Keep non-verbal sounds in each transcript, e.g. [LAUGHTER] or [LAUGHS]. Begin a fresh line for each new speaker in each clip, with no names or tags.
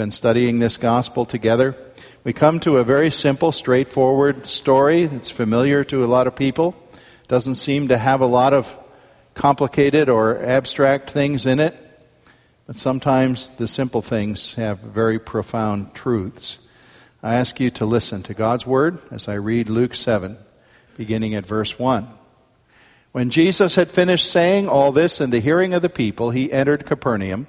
Been studying this gospel together. We come to a very simple, straightforward story that's familiar to a lot of people. Doesn't seem to have a lot of complicated or abstract things in it. But sometimes the simple things have very profound truths. I ask you to listen to God's word as I read Luke 7, beginning at verse 1. When Jesus had finished saying all this in the hearing of the people, he entered Capernaum.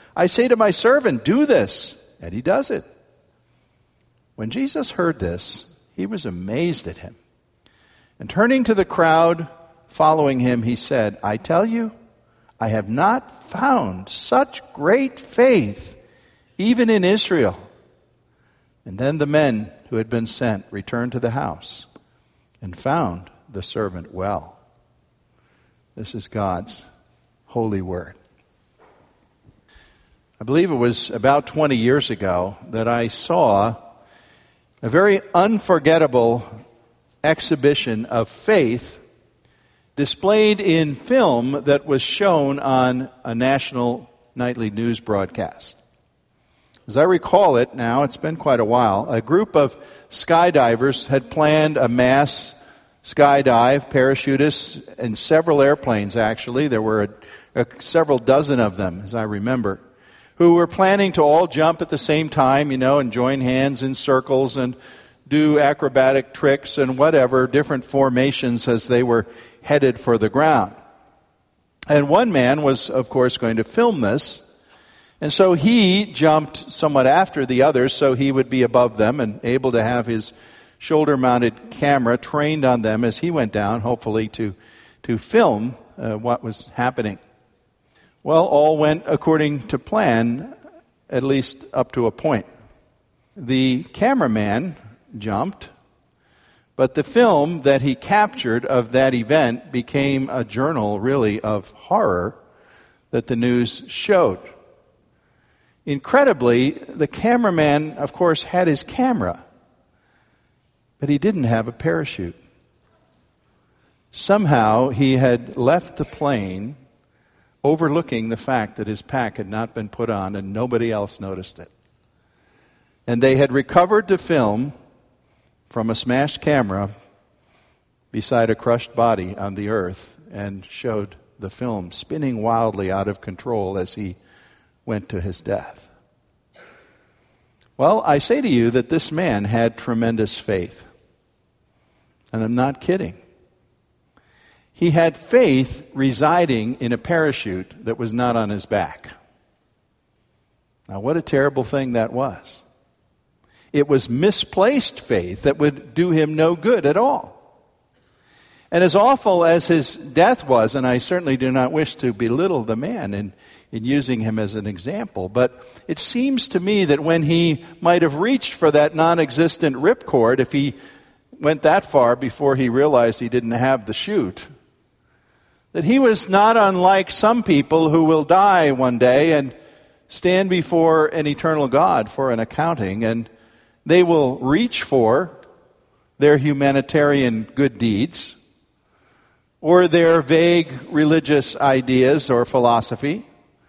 I say to my servant, Do this, and he does it. When Jesus heard this, he was amazed at him. And turning to the crowd following him, he said, I tell you, I have not found such great faith even in Israel. And then the men who had been sent returned to the house and found the servant well. This is God's holy word. I believe it was about 20 years ago that I saw a very unforgettable exhibition of faith displayed in film that was shown on a national nightly news broadcast. As I recall it now, it's been quite a while, a group of skydivers had planned a mass skydive, parachutists, and several airplanes actually. There were a, a, several dozen of them, as I remember who were planning to all jump at the same time, you know, and join hands in circles and do acrobatic tricks and whatever, different formations as they were headed for the ground. And one man was, of course, going to film this. And so he jumped somewhat after the others so he would be above them and able to have his shoulder mounted camera trained on them as he went down, hopefully to, to film uh, what was happening. Well, all went according to plan, at least up to a point. The cameraman jumped, but the film that he captured of that event became a journal, really, of horror that the news showed. Incredibly, the cameraman, of course, had his camera, but he didn't have a parachute. Somehow he had left the plane overlooking the fact that his pack had not been put on and nobody else noticed it. And they had recovered the film from a smashed camera beside a crushed body on the earth and showed the film spinning wildly out of control as he went to his death. Well, I say to you that this man had tremendous faith. And I'm not kidding. He had faith residing in a parachute that was not on his back. Now, what a terrible thing that was. It was misplaced faith that would do him no good at all. And as awful as his death was, and I certainly do not wish to belittle the man in, in using him as an example, but it seems to me that when he might have reached for that non existent ripcord, if he went that far before he realized he didn't have the chute. That he was not unlike some people who will die one day and stand before an eternal God for an accounting, and they will reach for their humanitarian good deeds or their vague religious ideas or philosophy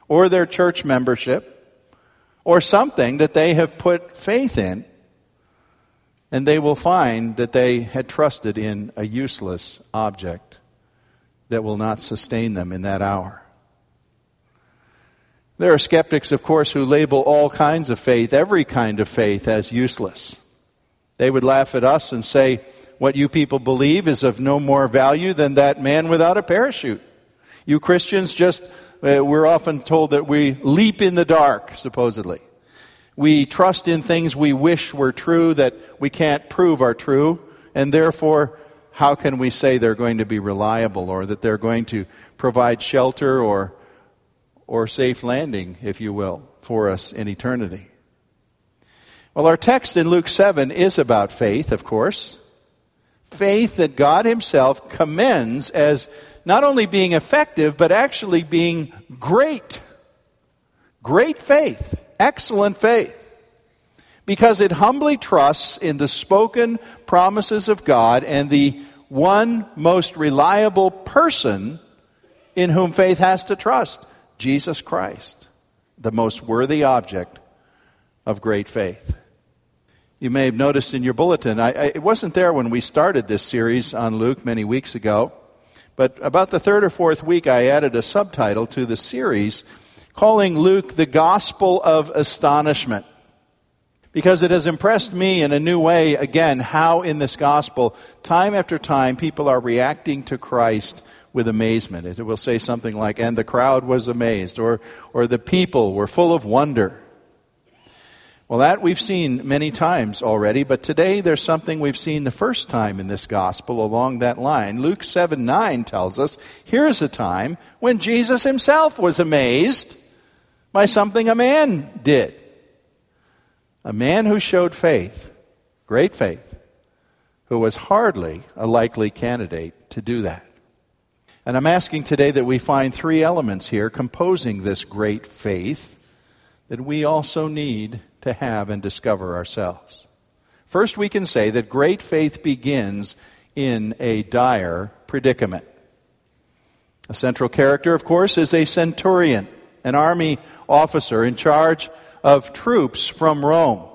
or their church membership or something that they have put faith in, and they will find that they had trusted in a useless object that will not sustain them in that hour. There are skeptics, of course, who label all kinds of faith, every kind of faith, as useless. They would laugh at us and say, What you people believe is of no more value than that man without a parachute. You Christians just, uh, we're often told that we leap in the dark, supposedly. We trust in things we wish were true that we can't prove are true, and therefore, how can we say they're going to be reliable or that they're going to provide shelter or or safe landing, if you will, for us in eternity. Well, our text in Luke 7 is about faith, of course. Faith that God Himself commends as not only being effective, but actually being great. Great faith, excellent faith. Because it humbly trusts in the spoken promises of God and the one most reliable person in whom faith has to trust. Jesus Christ, the most worthy object of great faith. You may have noticed in your bulletin, I, I, it wasn't there when we started this series on Luke many weeks ago, but about the third or fourth week, I added a subtitle to the series calling Luke the Gospel of Astonishment. Because it has impressed me in a new way, again, how in this gospel, time after time, people are reacting to Christ with amazement. It will say something like, and the crowd was amazed, or, or the people were full of wonder. Well, that we've seen many times already, but today there's something we've seen the first time in this gospel along that line. Luke 7 9 tells us here's a time when Jesus himself was amazed by something a man did. A man who showed faith, great faith, who was hardly a likely candidate to do that. And I'm asking today that we find three elements here composing this great faith that we also need to have and discover ourselves. First, we can say that great faith begins in a dire predicament. A central character, of course, is a centurion, an army officer in charge of troops from Rome.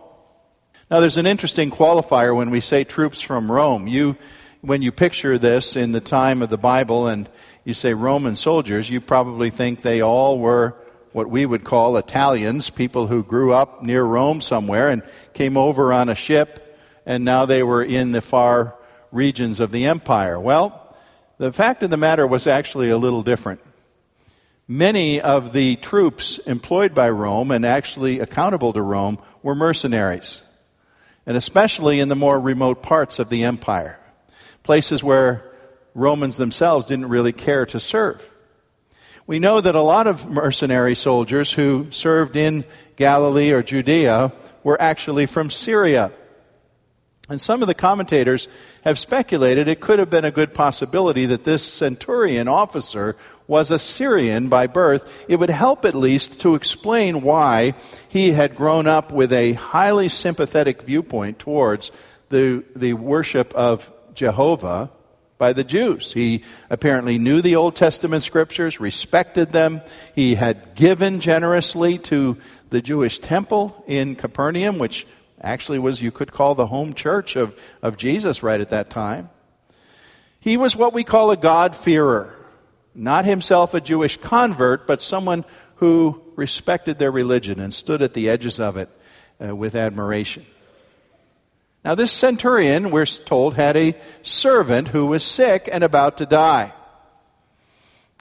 Now, there's an interesting qualifier when we say troops from Rome. You when you picture this in the time of the Bible and you say Roman soldiers, you probably think they all were what we would call Italians, people who grew up near Rome somewhere and came over on a ship, and now they were in the far regions of the empire. Well, the fact of the matter was actually a little different. Many of the troops employed by Rome and actually accountable to Rome were mercenaries, and especially in the more remote parts of the empire places where Romans themselves didn't really care to serve. We know that a lot of mercenary soldiers who served in Galilee or Judea were actually from Syria. And some of the commentators have speculated it could have been a good possibility that this centurion officer was a Syrian by birth. It would help at least to explain why he had grown up with a highly sympathetic viewpoint towards the, the worship of Jehovah by the Jews. He apparently knew the Old Testament scriptures, respected them. He had given generously to the Jewish temple in Capernaum, which actually was, you could call the home church of, of Jesus right at that time. He was what we call a God-fearer. Not himself a Jewish convert, but someone who respected their religion and stood at the edges of it uh, with admiration. Now, this centurion, we're told, had a servant who was sick and about to die.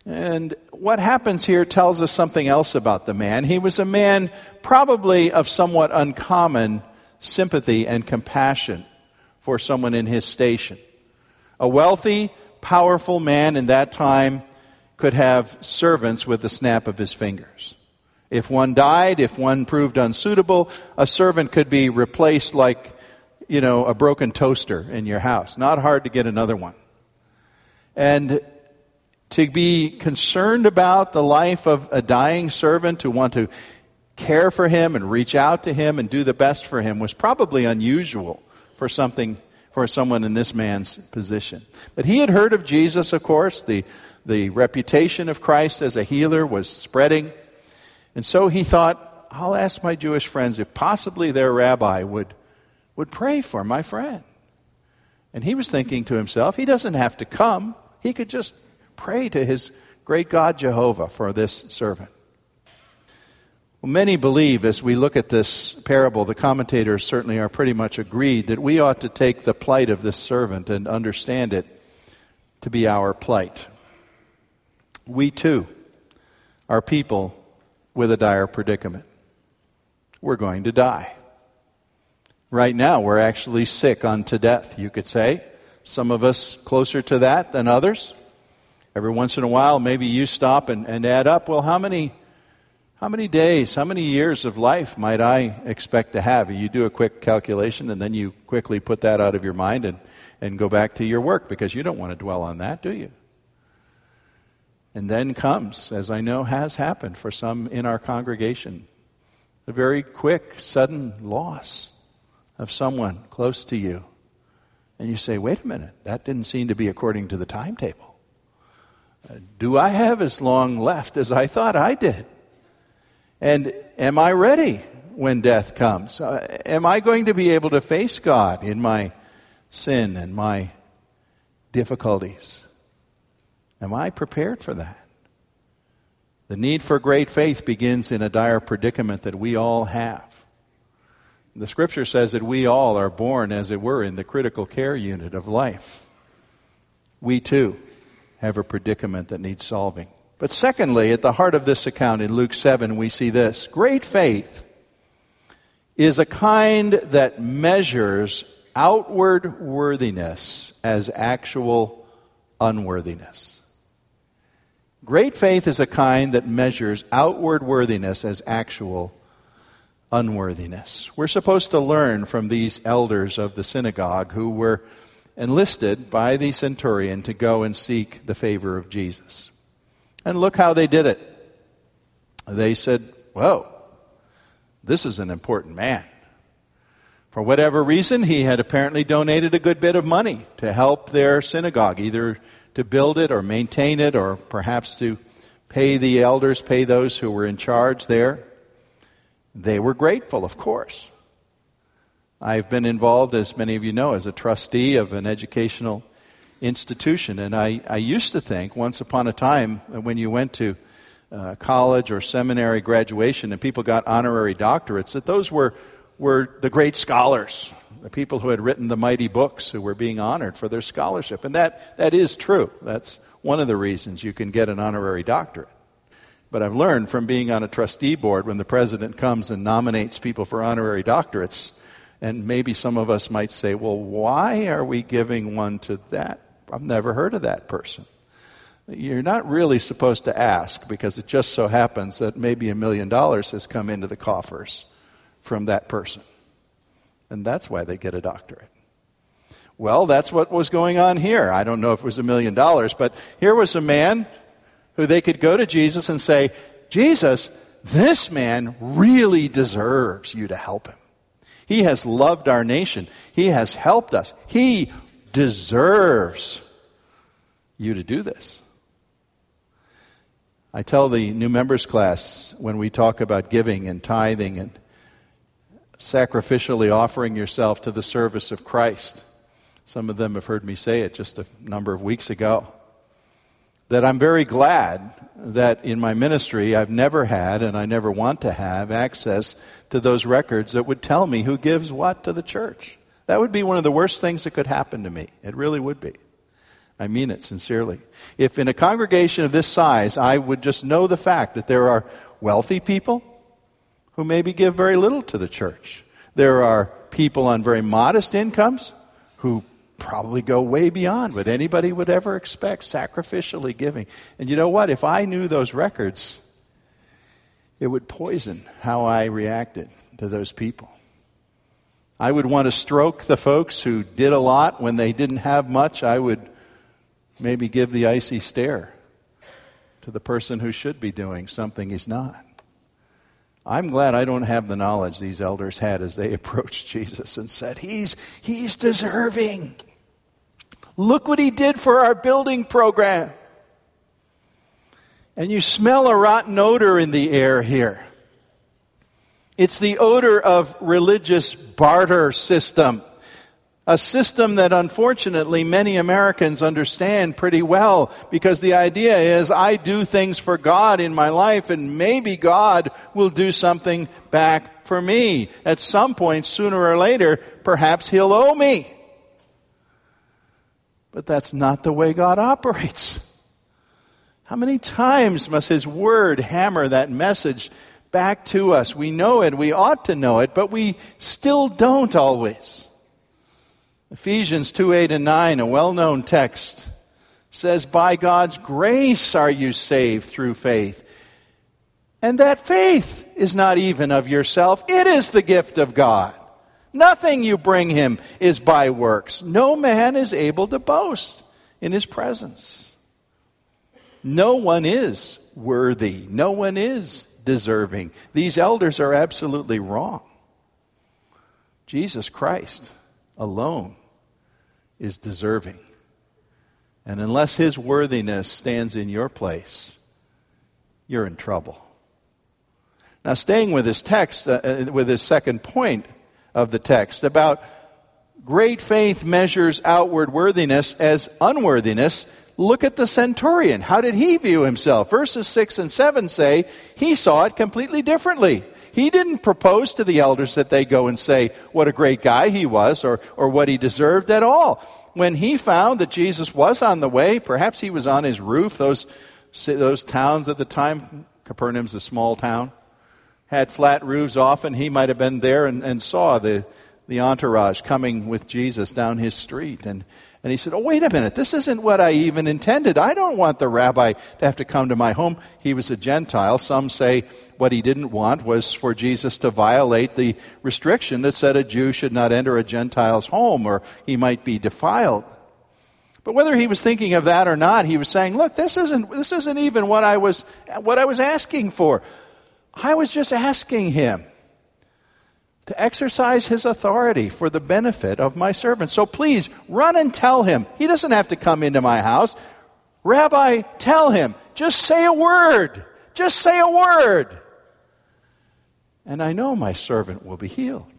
And what happens here tells us something else about the man. He was a man probably of somewhat uncommon sympathy and compassion for someone in his station. A wealthy, powerful man in that time could have servants with the snap of his fingers. If one died, if one proved unsuitable, a servant could be replaced like you know, a broken toaster in your house. Not hard to get another one. And to be concerned about the life of a dying servant, to want to care for him and reach out to him and do the best for him was probably unusual for something for someone in this man's position. But he had heard of Jesus, of course. The, the reputation of Christ as a healer was spreading. And so he thought, I'll ask my Jewish friends if possibly their rabbi would, would pray for my friend. And he was thinking to himself, he doesn't have to come. He could just pray to his great God Jehovah for this servant. Well, many believe, as we look at this parable, the commentators certainly are pretty much agreed that we ought to take the plight of this servant and understand it to be our plight. We too are people with a dire predicament. We're going to die. Right now, we're actually sick unto death, you could say. Some of us closer to that than others. Every once in a while, maybe you stop and, and add up, well, how many how many days, how many years of life might I expect to have? You do a quick calculation and then you quickly put that out of your mind and, and go back to your work because you don't want to dwell on that, do you? And then comes, as I know has happened for some in our congregation, a very quick, sudden loss of someone close to you. And you say, wait a minute, that didn't seem to be according to the timetable. Uh, do I have as long left as I thought I did? And am I ready when death comes? Uh, am I going to be able to face God in my sin and my difficulties? Am I prepared for that? The need for great faith begins in a dire predicament that we all have. The scripture says that we all are born, as it were, in the critical care unit of life. We too have a predicament that needs solving. But secondly, at the heart of this account in Luke 7, we see this great faith is a kind that measures outward worthiness as actual unworthiness. Great faith is a kind that measures outward worthiness as actual unworthiness. We're supposed to learn from these elders of the synagogue who were enlisted by the centurion to go and seek the favor of Jesus. And look how they did it. They said, Whoa, this is an important man. For whatever reason, he had apparently donated a good bit of money to help their synagogue, either to build it or maintain it, or perhaps to pay the elders, pay those who were in charge there. They were grateful, of course. I've been involved, as many of you know, as a trustee of an educational institution. And I, I used to think, once upon a time, when you went to uh, college or seminary graduation and people got honorary doctorates, that those were, were the great scholars, the people who had written the mighty books who were being honored for their scholarship. And that, that is true. That's one of the reasons you can get an honorary doctorate. But I've learned from being on a trustee board when the president comes and nominates people for honorary doctorates, and maybe some of us might say, well, why are we giving one to that I've never heard of that person. You're not really supposed to ask because it just so happens that maybe a million dollars has come into the coffers from that person. And that's why they get a doctorate. Well, that's what was going on here. I don't know if it was a million dollars, but here was a man who they could go to Jesus and say, Jesus, this man really deserves you to help him. He has loved our nation. He has helped us. He deserves you to do this. I tell the new members class when we talk about giving and tithing and sacrificially offering yourself to the service of Christ. Some of them have heard me say it just a number of weeks ago. That I'm very glad that in my ministry I've never had and I never want to have access to those records that would tell me who gives what to the church. That would be one of the worst things that could happen to me. It really would be. I mean it sincerely. If in a congregation of this size, I would just know the fact that there are wealthy people who maybe give very little to the church, there are people on very modest incomes who probably go way beyond what anybody would ever expect, sacrificially giving. And you know what? If I knew those records, it would poison how I reacted to those people. I would want to stroke the folks who did a lot when they didn't have much. I would maybe give the icy stare to the person who should be doing something he's not. I'm glad I don't have the knowledge these elders had as they [LAUGHS] approached Jesus and said, He's, he's deserving. Look what he did for our building program. And you smell a rotten odor in the air here. It's the odor of religious barter system. A system that unfortunately many Americans understand pretty well because the idea is I do things for God in my life and maybe God will do something back for me. At some point, sooner or later, perhaps He'll owe me. But that's not the way God [LAUGHS] operates. How many times must His Word hammer that message back to us? We know it, we ought to know it, but we still don't always. Ephesians 2 8 and 9, a well known text, says, By God's grace are you saved through faith. And that faith is not even of yourself, it is the gift of God. Nothing you bring him is by works. No man is able to boast in his presence. No one is worthy. No one is deserving. These elders are absolutely wrong. Jesus Christ alone is deserving. And unless his worthiness stands in your place, you're in trouble. Now, staying with this text, uh, uh, with this second point of the text about great faith measures outward worthiness as unworthiness, look at the centurion. How did he view himself? Verses 6 and 7 say he saw it completely differently. He didn't propose to the elders that they go and say what a great guy he was or, or what he deserved at all. When he found that Jesus was on the way, perhaps he was on his roof, those, those towns at the time, Capernaum's a small town, had flat roofs often. He might have been there and, and saw the, the entourage coming with Jesus down his street. And, and he said, Oh, wait a minute, this isn't what I even intended. I don't want the rabbi to have to come to my home. He was a Gentile. Some say what he didn't want was for Jesus to violate the restriction that said a Jew should not enter a Gentile's home or he might be defiled. But whether he was thinking of that or not, he was saying, Look, this isn't, this isn't even what I, was, what I was asking for. I was just asking him to exercise his authority for the benefit of my servant. So please run and tell him. He doesn't have to come into my house. Rabbi, tell him. Just say a word. Just say a word. And I know my servant will be healed.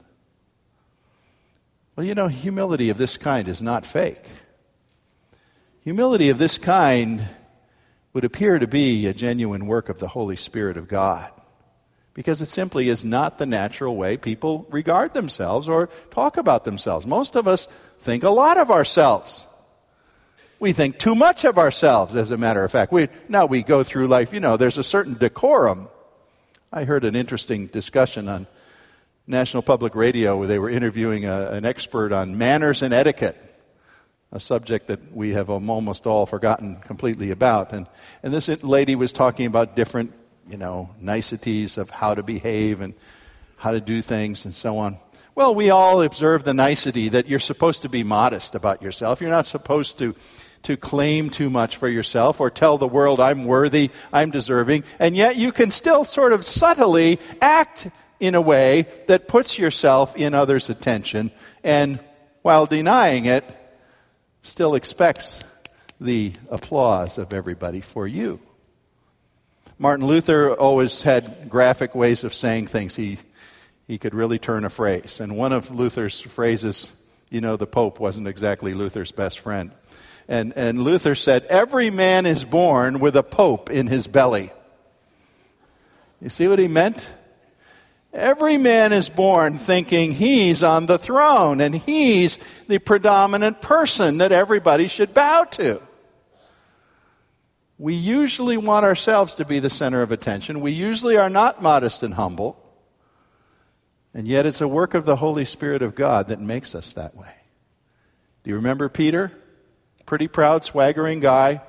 Well, you know, humility of this kind is not fake. Humility of this kind would appear to be a genuine work of the Holy Spirit of God because it simply is not the natural way people regard themselves or talk about themselves. Most of us think a lot of ourselves. We think too much of ourselves, as a matter of fact. We, now we go through life, you know, there's a certain decorum. I heard an interesting discussion on National Public Radio where they were interviewing a, an expert on manners and etiquette, a subject that we have almost all forgotten completely about. And, and this lady was talking about different you know, niceties of how to behave and how to do things and so on. Well, we all observe the nicety that you're supposed to be modest about yourself. You're not supposed to, to claim too much for yourself or tell the world, I'm worthy, I'm deserving. And yet you can still sort of subtly act in a way that puts yourself in others' attention and while denying it, still expects the applause of everybody for you. Martin Luther always had graphic ways of saying things. He, he could really turn a phrase. And one of Luther's phrases, you know, the Pope wasn't exactly Luther's best friend. And, and Luther said, Every man is born with a Pope in his belly. You see what he meant? Every man is born thinking he's on the throne and he's the predominant person that everybody should bow to. We usually want ourselves to be the center of attention. We usually are not modest and humble. And yet it's a work of the Holy Spirit of God that makes us that way. Do you remember Peter? Pretty proud, swaggering guy.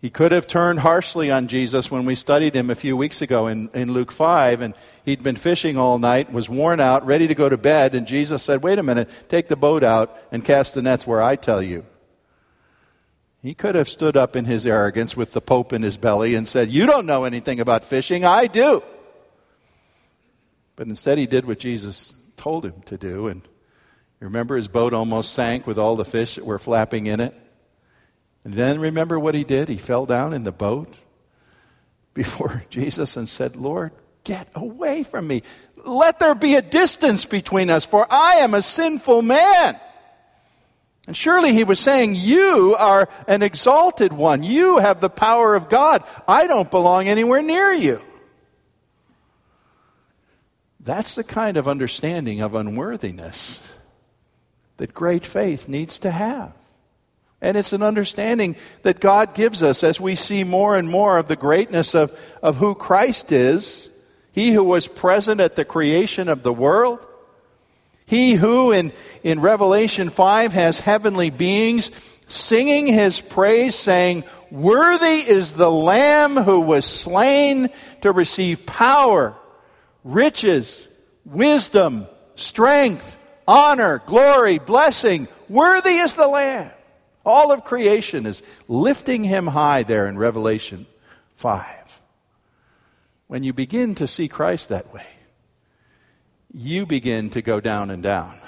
He could have turned harshly on Jesus when we studied him a few weeks ago in, in Luke 5, and he'd been fishing all night, was worn out, ready to go to bed, and Jesus said, Wait a minute, take the boat out and cast the nets where I tell you. He could have stood up in his arrogance with the Pope in his belly and said, You don't know anything about fishing, I do. But instead, he did what Jesus told him to do. And remember, his boat almost sank with all the fish that were flapping in it. And then remember what he did? He fell down in the boat before [LAUGHS] Jesus and said, Lord, get away from me. Let there be a distance between us, for I am a sinful man. And surely he was saying, You are an exalted one. You have the power of God. I don't belong anywhere near you. That's the kind of understanding of unworthiness that great faith needs to have. And it's an understanding that God gives us as we see more and more of the greatness of, of who Christ is. He who was present at the creation of the world. He who in, in Revelation 5 has heavenly beings singing his praise, saying, Worthy is the Lamb who was slain to receive power, riches, wisdom, strength, honor, glory, blessing. Worthy is the Lamb. All of creation is lifting him high there in Revelation 5. When you begin to see Christ that way, you begin to go down and down,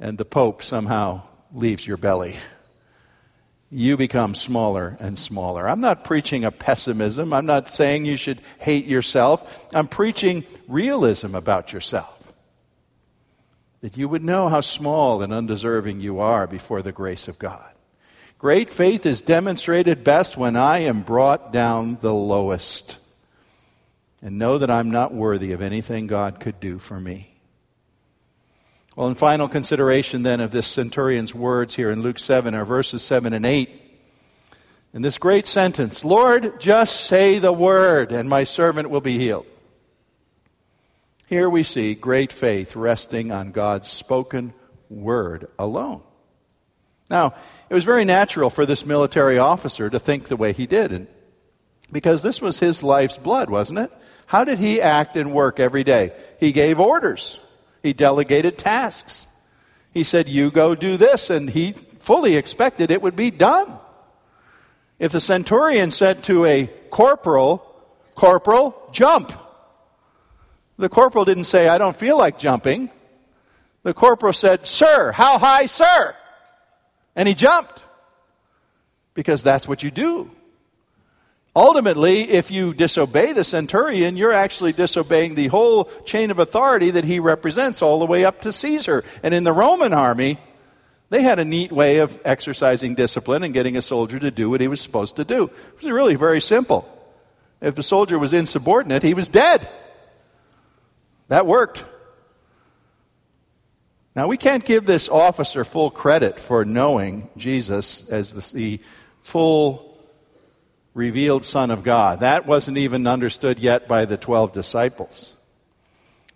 and the Pope somehow leaves your belly. You become smaller and smaller. I'm not preaching a pessimism. I'm not saying you should hate yourself. I'm preaching realism about yourself. That you would know how small and undeserving you are before the grace of God. Great faith is demonstrated best when I am brought down the lowest and know that I'm not worthy of anything God could do for me. Well, in final consideration then of this centurion's words here in Luke 7 are verses 7 and 8. In this great sentence, Lord, just say the word and my servant will be healed. Here we see great faith resting on God's spoken word alone. Now, it was very natural for this military officer to think the way he did, and because this was his life's blood, wasn't it? How did he act and work every day? He gave orders. He delegated tasks. He said, You go do this, and he fully expected it would be done. If the centurion said to a corporal, Corporal, jump. The corporal didn't say, I don't feel like jumping. The corporal said, Sir, how high, sir? And he jumped. Because that's what you do. Ultimately, if you disobey the centurion, you're actually disobeying the whole chain of authority that he represents, all the way up to Caesar. And in the Roman army, they had a neat way of exercising discipline and getting a soldier to do what he was supposed to do. It was really very simple. If the soldier was insubordinate, he was dead. That worked. Now, we can't give this officer full credit for knowing Jesus as the, the full revealed Son of God. That wasn't even understood yet by the 12 disciples.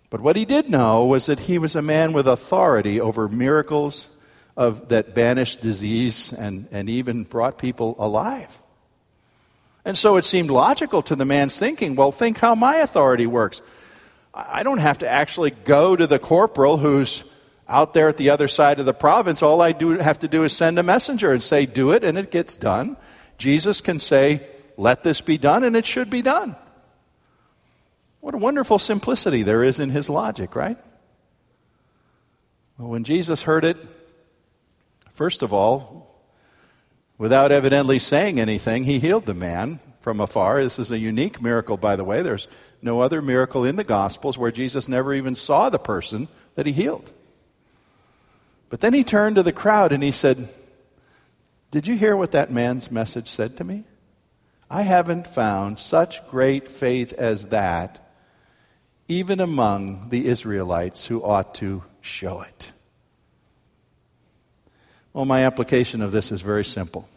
But what he did know was that he was a man with authority over miracles of, that banished disease and, and even brought people alive. And so it seemed logical to the man's thinking well, think how my authority works. I don't have to actually go to the corporal who's out there at the other side of the province. All I do have to do is send a messenger and say, do it, and it gets done. Jesus can say, let this be done, and it should be done. What a wonderful simplicity there is in his logic, right? Well, when Jesus heard it, first of all, without evidently saying anything, he healed the man from afar. This is a unique miracle, by the way. There's no other miracle in the Gospels where Jesus never even saw the person that he healed. But then he turned to the crowd and he said, Did you hear what that man's message said to me? I haven't found such great faith as that, even among the Israelites who ought to show it. Well, my application of this is very simple.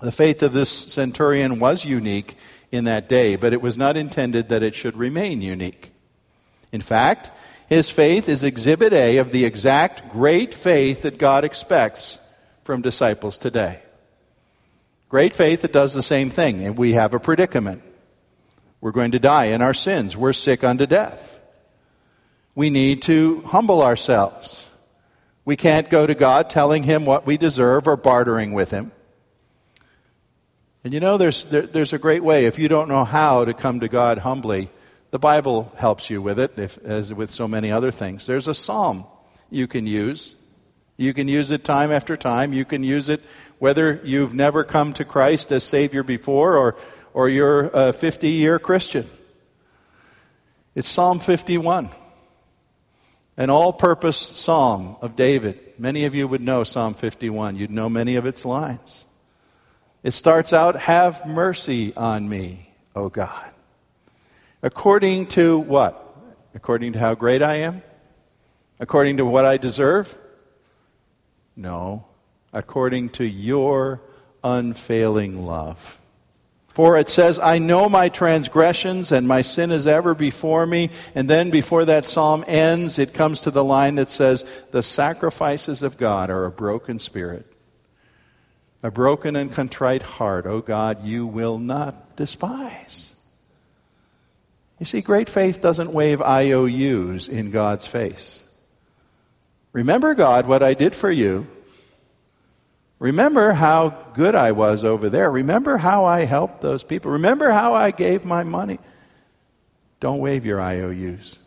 The faith of this centurion was unique in that day, but it was not intended that it should remain unique. In fact, his faith is exhibit A of the exact great faith that God expects from disciples today. Great faith, it does the same thing. And we have a predicament. We're going to die in our sins. We're sick unto death. We need to humble ourselves. We can't go to God telling Him what we deserve or bartering with Him. And you know, there's, there, there's a great way. If you don't know how to come to God humbly, the Bible helps you with it, if, as with so many other things. There's a psalm you can use. You can use it time after time. You can use it whether you've never come to Christ as Savior before or, or you're a 50 year Christian. It's Psalm 51, an all purpose psalm of David. Many of you would know Psalm 51, you'd know many of its lines. It starts out, Have mercy on me, O God. According to what? According to how great I am? According to what I deserve? No. According to your unfailing love. For it says, I know my transgressions and my sin is ever before me. And then before that psalm ends, it comes to the line that says, The sacrifices of God are a broken spirit, a broken and contrite heart, O God, you will not despise. You see, great faith doesn't wave IOUs in God's face. Remember, God, what I did for you. Remember how good I was over there. Remember how I helped those people. Remember how I gave my money. Don't wave your IOUs.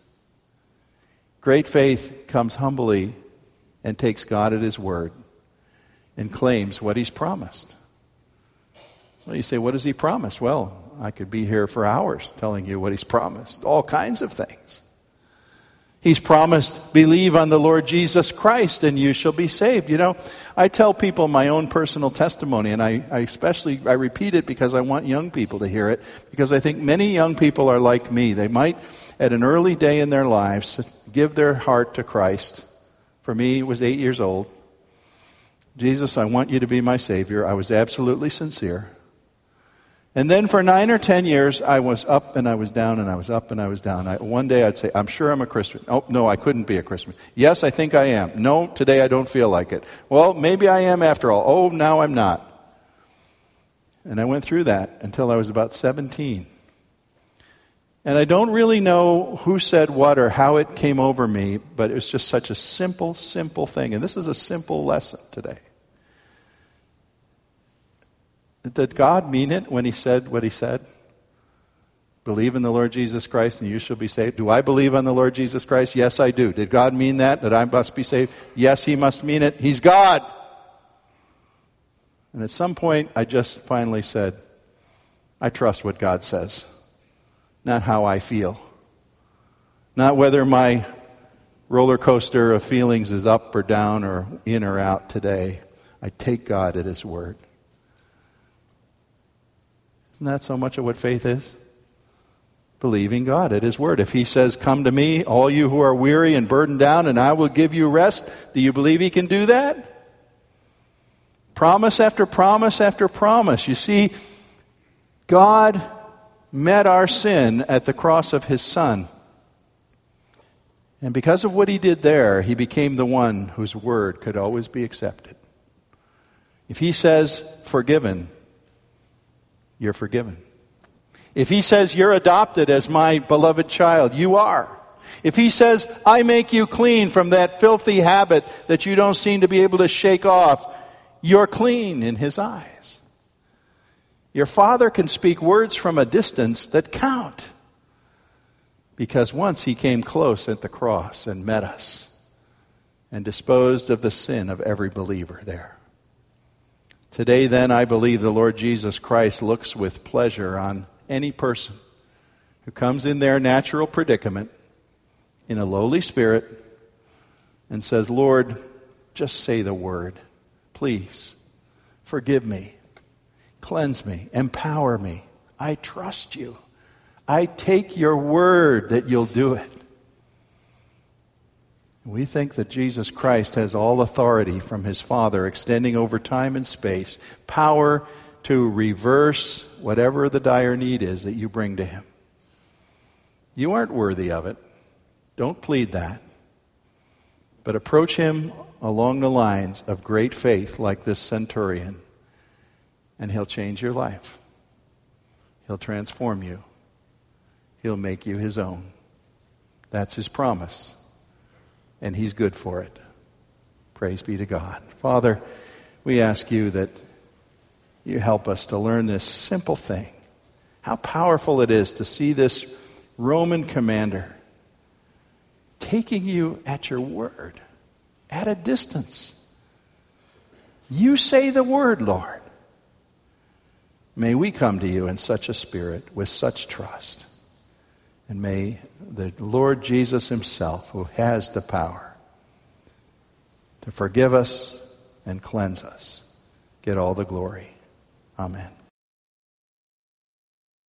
Great faith comes humbly and takes God at His word and claims what He's promised. Well, you say, what does He promise? Well, I could be here for hours telling you what He's promised. All kinds of things. He's promised, believe on the Lord Jesus Christ and you shall be saved. You know, I tell people my own personal testimony, and I, I, especially, I repeat it because I want young people to hear it, because I think many young people are like me. They might, at an early day in their lives, give their heart to Christ. For me, it was eight years old. Jesus, I want you to be my Savior. I was absolutely sincere. And then for nine or ten years, I was up and I was down and I was up and I was down. I, one day I'd say, I'm sure I'm a Christian. Oh, no, I couldn't be a Christian. Yes, I think I am. No, today I don't feel like it. Well, maybe I am after all. Oh, now I'm not. And I went through that until I was about 17. And I don't really know who said what or how it came over me, but it was just such a simple, simple thing. And this is a simple lesson today. Did God mean it when He said what He said? Believe in the Lord Jesus Christ and you shall be saved. Do I believe on the Lord Jesus Christ? Yes, I do. Did God mean that? That I must be saved? Yes, He must mean it. He's God. And at some point, I just finally said, I trust what God says, not how I feel. Not whether my roller coaster of feelings is up or down or in or out today. I take God at His word. Isn't that so much of what faith is? Believing God at His Word. If He says, Come to me, all you who are weary and burdened down, and I will give you rest, do you believe He can do that? Promise after promise after promise. You see, God met our sin at the cross of His Son. And because of what He did there, He became the one whose word could always be accepted. If He says, Forgiven, you're forgiven. If he says you're adopted as my beloved child, you are. If he says, I make you clean from that filthy habit that you don't seem to be able to shake off, you're clean in his eyes. Your father can speak words from a distance that count. Because once he came close at the cross and met us and disposed of the sin of every believer there. Today, then, I believe the Lord Jesus Christ looks with pleasure on any person who comes in their natural predicament in a lowly spirit and says, Lord, just say the word. Please, forgive me, cleanse me, empower me. I trust you. I take your word that you'll do it. We think that Jesus Christ has all authority from his Father, extending over time and space, power to reverse whatever the dire need is that you bring to him. You aren't worthy of it. Don't plead that. But approach him along the lines of great faith, like this centurion, and He'll change your life. He'll transform you. He'll make you His own. That's His promise. And He's good for it. Praise be to God. Father, we ask you that you help us to learn this simple thing. How powerful it is to see this Roman commander taking you at your word, at a distance. You say the word, Lord. May we come to you in such a spirit, with such trust. And may the Lord Jesus Himself, who has the power to forgive us and cleanse us, get all the glory. Amen.